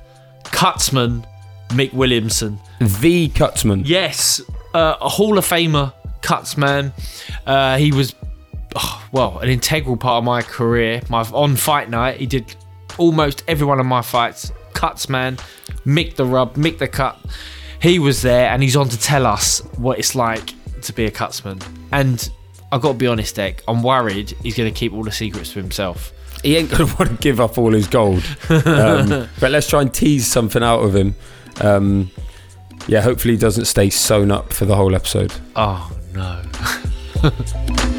Cutsman Mick Williamson. The Cutsman. Yes, uh, a Hall of Famer Cutsman. Uh, he was, oh, <sighs> well, an integral part of my career. My on fight night, he did almost every one of my fights. Cuts, man. Mick the rub, Mick the cut. He was there, and he's on to tell us what it's like to be a Cutsman. And I've got to be honest, Dec. I'm worried he's going to keep all the secrets to himself. He ain't going <laughs> to want to give up all his gold. Um, <laughs> but let's try and tease something out of him. Um, yeah, hopefully he doesn't stay sewn up for the whole episode. Oh no. <laughs>